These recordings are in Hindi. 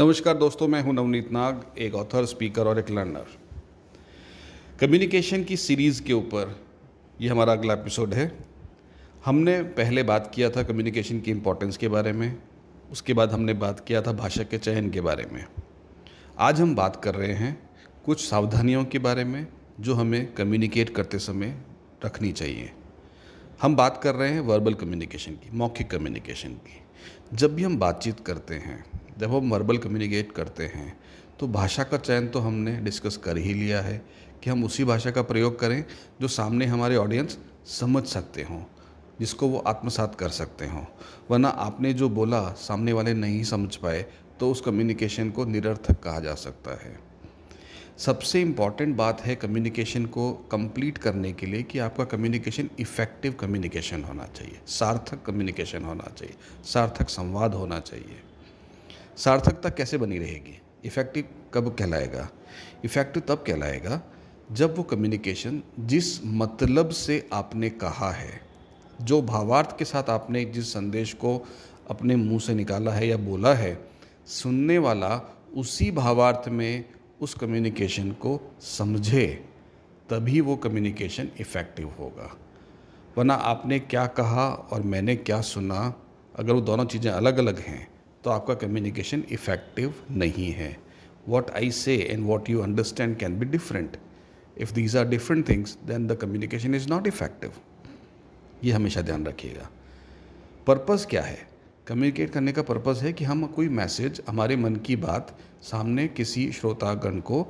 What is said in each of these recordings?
नमस्कार दोस्तों, मैं हूँ नवनीत नाग, एक ऑथर स्पीकर और एक लर्नर कम्युनिकेशन की सीरीज़ के ऊपर ये हमारा अगला एपिसोड है। हमने पहले बात किया था कम्युनिकेशन की इम्पोर्टेंस के बारे में, उसके बाद हमने बात किया था भाषा के चयन के बारे में। आज हम बात कर रहे हैं कुछ सावधानियों के बारे में, जो हमें कम्युनिकेट करते समय रखनी चाहिए। हम बात कर रहे हैं वर्बल कम्युनिकेशन की, मौखिक कम्युनिकेशन की। जब भी हम बातचीत करते हैं जब हम वर्बल कम्युनिकेट करते हैं तो भाषा का चयन तो हमने डिस्कस कर ही लिया है कि हम उसी भाषा का प्रयोग करें जो सामने हमारे ऑडियंस समझ सकते हों, जिसको वो आत्मसात कर सकते हों। वरना आपने जो बोला, सामने वाले नहीं समझ पाए तो उस कम्युनिकेशन को निरर्थक कहा जा सकता है। सबसे इंपॉर्टेंट बात है कम्युनिकेशन को कंप्लीट करने के लिए कि आपका कम्युनिकेशन इफ़ेक्टिव कम्युनिकेशन होना चाहिए, सार्थक कम्युनिकेशन होना चाहिए, सार्थक संवाद होना चाहिए। सार्थकता कैसे बनी रहेगी? इफ़ेक्टिव कब कहलाएगा? इफ़ेक्टिव तब कहलाएगा जब वो कम्युनिकेशन जिस मतलब से आपने कहा है, जो भावार्थ के साथ आपने जिस संदेश को अपने मुँह से निकाला है या बोला है, सुनने वाला उसी भावार्थ में उस कम्युनिकेशन को समझे, तभी वो कम्युनिकेशन इफ़ेक्टिव होगा। वरना आपने क्या कहा और मैंने क्या सुना? अगर वो दोनों चीज़ें अलग अलग हैं तो आपका कम्युनिकेशन इफ़ेक्टिव नहीं है। What I say and what you understand can be different if these are different things then the communication is not effective ये हमेशा ध्यान रखिएगा। पर्पज़ क्या है? कम्युनिकेट करने का पर्पज़ है कि हम कोई मैसेज हमारे मन की बात सामने किसी श्रोतागण को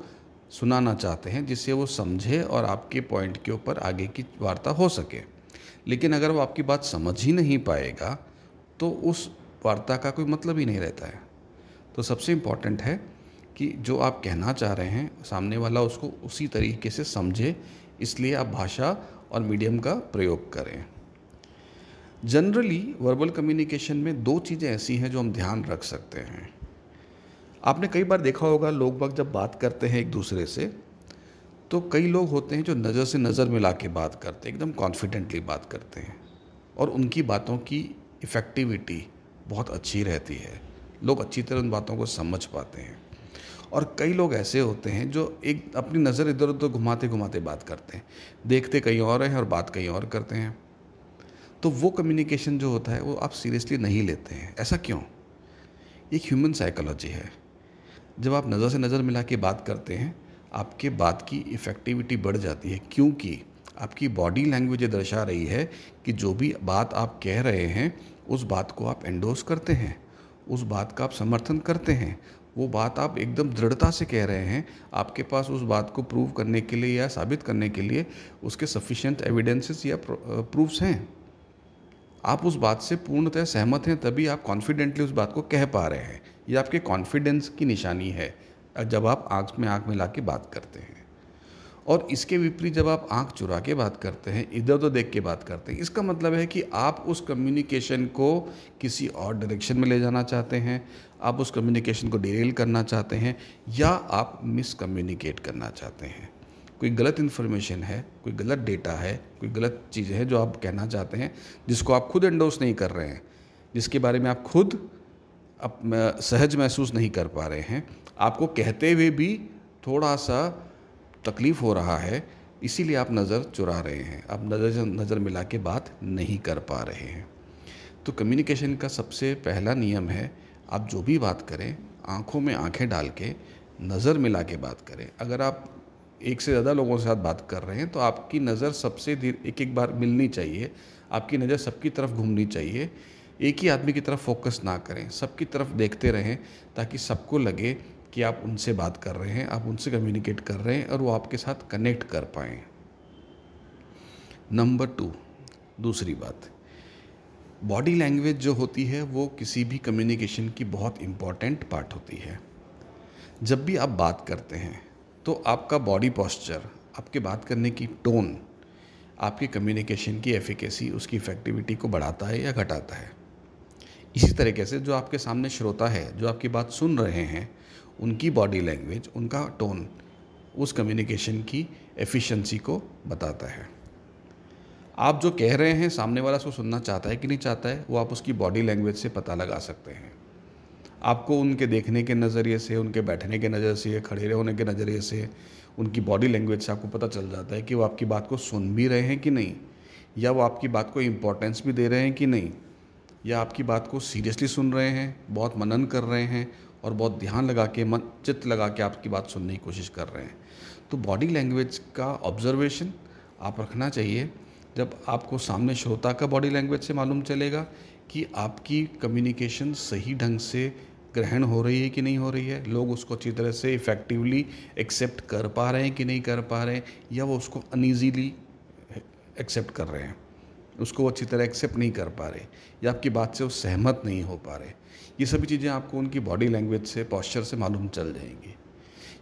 सुनाना चाहते हैं, जिससे वो समझे और आपके पॉइंट के ऊपर आगे की वार्ता हो सके। लेकिन अगर वो आपकी बात समझ ही नहीं पाएगा तो उस वार्ता का कोई मतलब ही नहीं रहता है। तो सबसे इंपॉर्टेंट है कि जो आप कहना चाह रहे हैं, सामने वाला उसको उसी तरीके से समझे, इसलिए आप भाषा और मीडियम का प्रयोग करें। जनरली वर्बल कम्युनिकेशन में दो चीज़ें ऐसी हैं जो हम ध्यान रख सकते हैं। आपने कई बार देखा होगा लोग वक्त जब बात करते हैं एक दूसरे से तो कई लोग होते हैं जो नज़र से नज़र मिला के बात करते हैं, एकदम कॉन्फिडेंटली बात करते हैं, और उनकी बातों की इफ़ेक्टिविटी बहुत अच्छी रहती है। लोग अच्छी तरह उन बातों को समझ पाते हैं। और कई लोग ऐसे होते हैं जो एक अपनी नज़र इधर उधर घुमाते घुमाते बात करते हैं। देखते कहीं और हैं और बात कहीं और करते हैं। तो वो कम्युनिकेशन जो होता है वो आप सीरियसली नहीं लेते हैं। ऐसा क्यों? एक ह्यूमन साइकोलॉजी है। जब आप नज़र से नज़र मिला के बात करते हैं, आपके बात की इफ़ेक्टिविटी बढ़ जाती है। क्योंकि आपकी बॉडी लैंग्वेज दर्शा रही है कि जो भी बात आप कह रहे हैं उस बात को आप एंडोस करते हैं, उस बात का आप समर्थन करते हैं, वो बात आप एकदम दृढ़ता से कह रहे हैं, आपके पास उस बात को प्रूव करने के लिए या साबित करने के लिए उसके सफिशेंट एविडेंसेस या प्रूफ्स हैं। आप उस बात से पूर्णतः सहमत हैं, तभी आप कॉन्फिडेंटली उस बात को कह पा रहे हैं। ये आपके कॉन्फिडेंस की निशानी है, जब आप आँख में आँख मिला के बात करते हैं। और इसके विपरीत जब आप आँख चुरा के बात करते हैं, इधर उधर देख के बात करते हैं, इसका मतलब है कि आप उस कम्युनिकेशन को किसी और डायरेक्शन में ले जाना चाहते हैं, आप उस कम्युनिकेशन को डिरेल करना चाहते हैं, या आप मिसकम्युनिकेट करना चाहते हैं। कोई गलत इन्फॉर्मेशन है, कोई गलत डेटा है, कोई गलत चीज़ है जो आप कहना चाहते हैं, जिसको आप खुद एंडोस नहीं कर रहे हैं, जिसके बारे में आप खुद अब सहज महसूस नहीं कर पा रहे हैं, आपको कहते हुए भी थोड़ा सा तकलीफ़ हो रहा है, इसीलिए आप नज़र चुरा रहे हैं। आप नज़र नज़र मिला के बात नहीं कर पा रहे हैं। तो कम्युनिकेशन का सबसे पहला नियम है, आप जो भी बात करें, आँखों में आँखें डाल के नज़र मिला के बात करें। अगर आप एक से ज़्यादा लोगों के साथ बात कर रहे हैं तो आपकी नज़र सबसे धीरे, एक एक बार मिलनी चाहिए। आपकी नज़र सबकी तरफ़ घूमनी चाहिए। एक ही आदमी की तरफ़ फोकस ना करें। सबकी तरफ़ देखते रहें, ताकि सबको लगे कि आप उनसे बात कर रहे हैं, आप उनसे कम्युनिकेट कर रहे हैं और वो आपके साथ कनेक्ट कर पाएँ। नंबर टू दूसरी बात। बॉडी लैंग्वेज जो होती है, वो किसी भी कम्युनिकेशन की बहुत इंपॉर्टेंट पार्ट होती है। जब भी आप बात करते हैं तो आपका बॉडी पॉस्चर आपके बात करने की टोन आपके कम्युनिकेशन की एफिकेसी उसकी इफ़ेक्टिविटी को बढ़ाता है या घटाता है। इसी तरीके से जो आपके सामने श्रोता है, जो आपकी बात सुन रहे हैं, उनकी बॉडी लैंग्वेज उनका टोन उस कम्युनिकेशन की एफिशिएंसी को बताता है। आप जो कह रहे हैं, सामने वाला उसको सुनना चाहता है कि नहीं चाहता है, वो आप उसकी बॉडी लैंग्वेज से पता लगा सकते हैं। आपको उनके देखने के नज़रिए से, उनके बैठने के नज़र से, खड़े होने के नज़रिए से, उनकी बॉडी लैंग्वेज से आपको पता चल जाता है कि वो आपकी बात को सुन भी रहे हैं कि नहीं, या वो आपकी बात को इम्पोर्टेंस भी दे रहे हैं कि नहीं। या आपकी बात को सीरियसली सुन रहे हैं, बहुत मनन कर रहे हैं और बहुत ध्यान लगा के, मन, चित्त लगा के आपकी बात सुनने की कोशिश कर रहे हैं। तो बॉडी लैंग्वेज का ऑब्जर्वेशन आप रखना चाहिए। जब आपको सामने श्रोता का बॉडी लैंग्वेज से मालूम चलेगा कि आपकी कम्युनिकेशन सही ढंग से ग्रहण हो रही है कि नहीं हो रही है, लोग उसको अच्छी तरह से इफ़ेक्टिवली एक्सेप्ट कर पा रहे हैं कि नहीं कर पा रहे हैं, या वो उसको अनईजीली एक्सेप्ट कर रहे हैं। उसको अच्छी तरह एक्सेप्ट नहीं कर पा रहे, या आपकी बात से वो सहमत नहीं हो पा रहे। ये सभी चीज़ें आपको उनकी बॉडी लैंग्वेज से पॉस्चर से मालूम चल जाएँगी।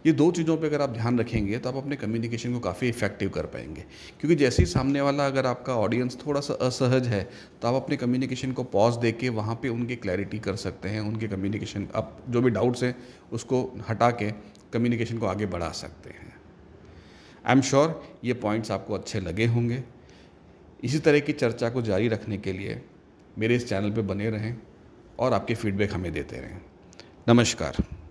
ये दो चीज़ों पे अगर आप ध्यान रखेंगे तो आप अपने कम्युनिकेशन को काफ़ी इफ़ेक्टिव कर पाएँगे। क्योंकि जैसे ही सामने वाला अगर आपका ऑडियंस थोड़ा सा असहज है तो आप अपने कम्युनिकेशन को पॉज दे के वहाँ पर उनकी क्लैरिटी कर सकते हैं, उनके कम्युनिकेशन आप जो भी डाउट्स हैं, उसको हटा के कम्युनिकेशन को आगे बढ़ा सकते हैं। आई एम श्योर ये पॉइंट्स आपको अच्छे लगे होंगे। इसी तरह की चर्चा को जारी रखने के लिए मेरे इस चैनल पर बने रहें और आपके फीडबैक हमें देते रहें। नमस्कार।